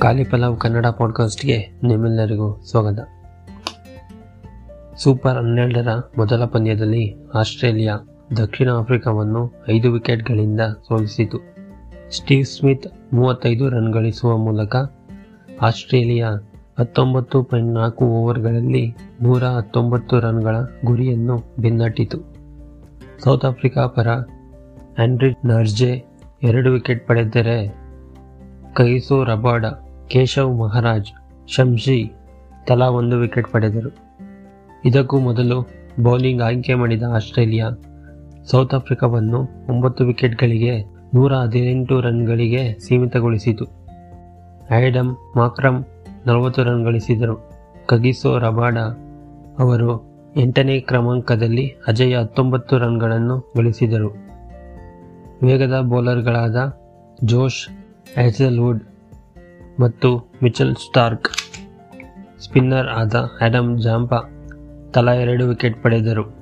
ಖಾಲಿ ಪಲಾವ್ ಕನ್ನಡ ಪಾಡ್ಕಾಸ್ಟ್ಗೆ ನಿಮ್ಮೆಲ್ಲರಿಗೂ ಸ್ವಾಗತ. ಸೂಪರ್ ಹನ್ನೆರಡರ ಮೊದಲ ಪಂದ್ಯದಲ್ಲಿ ಆಸ್ಟ್ರೇಲಿಯಾ ದಕ್ಷಿಣ ಆಫ್ರಿಕಾವನ್ನು ಐದು ವಿಕೆಟ್ಗಳಿಂದ ಸೋಲಿಸಿತು. ಸ್ಟೀವ್ ಸ್ಮಿತ್ ಮೂವತ್ತೈದು ರನ್ ಗಳಿಸುವ ಮೂಲಕ ಆಸ್ಟ್ರೇಲಿಯಾ ಹತ್ತೊಂಬತ್ತು ಪಾಯಿಂಟ್ ನಾಲ್ಕು ಓವರ್ಗಳಲ್ಲಿ ನೂರ ಹತ್ತೊಂಬತ್ತು ರನ್ಗಳ ಗುರಿಯನ್ನು ಬೆನ್ನಟ್ಟಿತು. ಸೌತ್ ಆಫ್ರಿಕಾ ಪರ ಆಂಡ್ರಿಡ್ ನರ್ಜೆ ಎರಡು ವಿಕೆಟ್ ಪಡೆದರೆ Kagiso Rabada Keshav Maharaj Shamsi ತಲಾ ಒಂದು ವಿಕೆಟ್ ಪಡೆದರು. ಇದಕ್ಕೂ ಮೊದಲು ಬೌಲಿಂಗ್ ಆಯ್ಕೆ ಮಾಡಿದ ಆಸ್ಟ್ರೇಲಿಯಾ ಸೌತ್ ಆಫ್ರಿಕಾವನ್ನು ಒಂಬತ್ತು ವಿಕೆಟ್ಗಳಿಗೆ ನೂರ ಹದಿನೆಂಟು ರನ್ಗಳಿಗೆ ಸೀಮಿತಗೊಳಿಸಿತು. ಆ್ಯಡಮ್ ಮಾಕ್ರಮ್ ನಲವತ್ತು ರನ್ ಗಳಿಸಿದರು. ಕಗಿಸೋ ರಬಾಡ ಅವರು ಎಂಟನೇ ಕ್ರಮಾಂಕದಲ್ಲಿ ಅಜಯ ಹತ್ತೊಂಬತ್ತು ರನ್ಗಳನ್ನು ಗಳಿಸಿದರು. ವೇಗದ ಬೌಲರ್ಗಳಾದ ಜೋಶ್ ಹ್ಯಾಸಲ್ವುಡ್ ಮತ್ತು ಮಿಚೆಲ್ ಸ್ಟಾರ್ಕ್. ಸ್ಪಿನ್ನರ್ ಆದ ಆಡಮ್ ಜಾಂಪಾ ತಲಾ ಎರಡು ವಿಕೆಟ್ ಪಡೆದರು.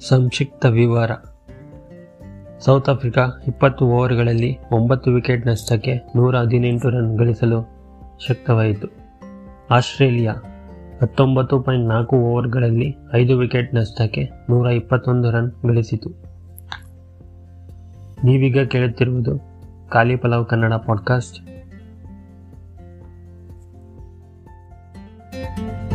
ಸಂಕ್ಷಿಪ್ತ ವಿವರ. ಸೌತ್ ಆಫ್ರಿಕಾ ಇಪ್ಪತ್ತು ಓವರ್ಗಳಲ್ಲಿ ಒಂಬತ್ತು ವಿಕೆಟ್ ನಷ್ಟಕ್ಕೆ ನೂರ ಹದಿನೆಂಟು ರನ್ ಗಳಿಸಲು ಶಕ್ತವಾಯಿತು. ಆಸ್ಟ್ರೇಲಿಯಾ ಹತ್ತೊಂಬತ್ತು ಪಾಯಿಂಟ್ ನಾಲ್ಕು ಓವರ್ಗಳಲ್ಲಿ ಐದು ವಿಕೆಟ್ ನಷ್ಟಕ್ಕೆ ನೂರ ಇಪ್ಪತ್ತೊಂದು ರನ್ ಗಳಿಸಿತು. ನೀವೀಗ ಕೇಳುತ್ತಿರುವುದು ಖಾಲಿ ಪಲಾವ್ ಕನ್ನಡ ಪಾಡ್ಕಾಸ್ಟ್. Música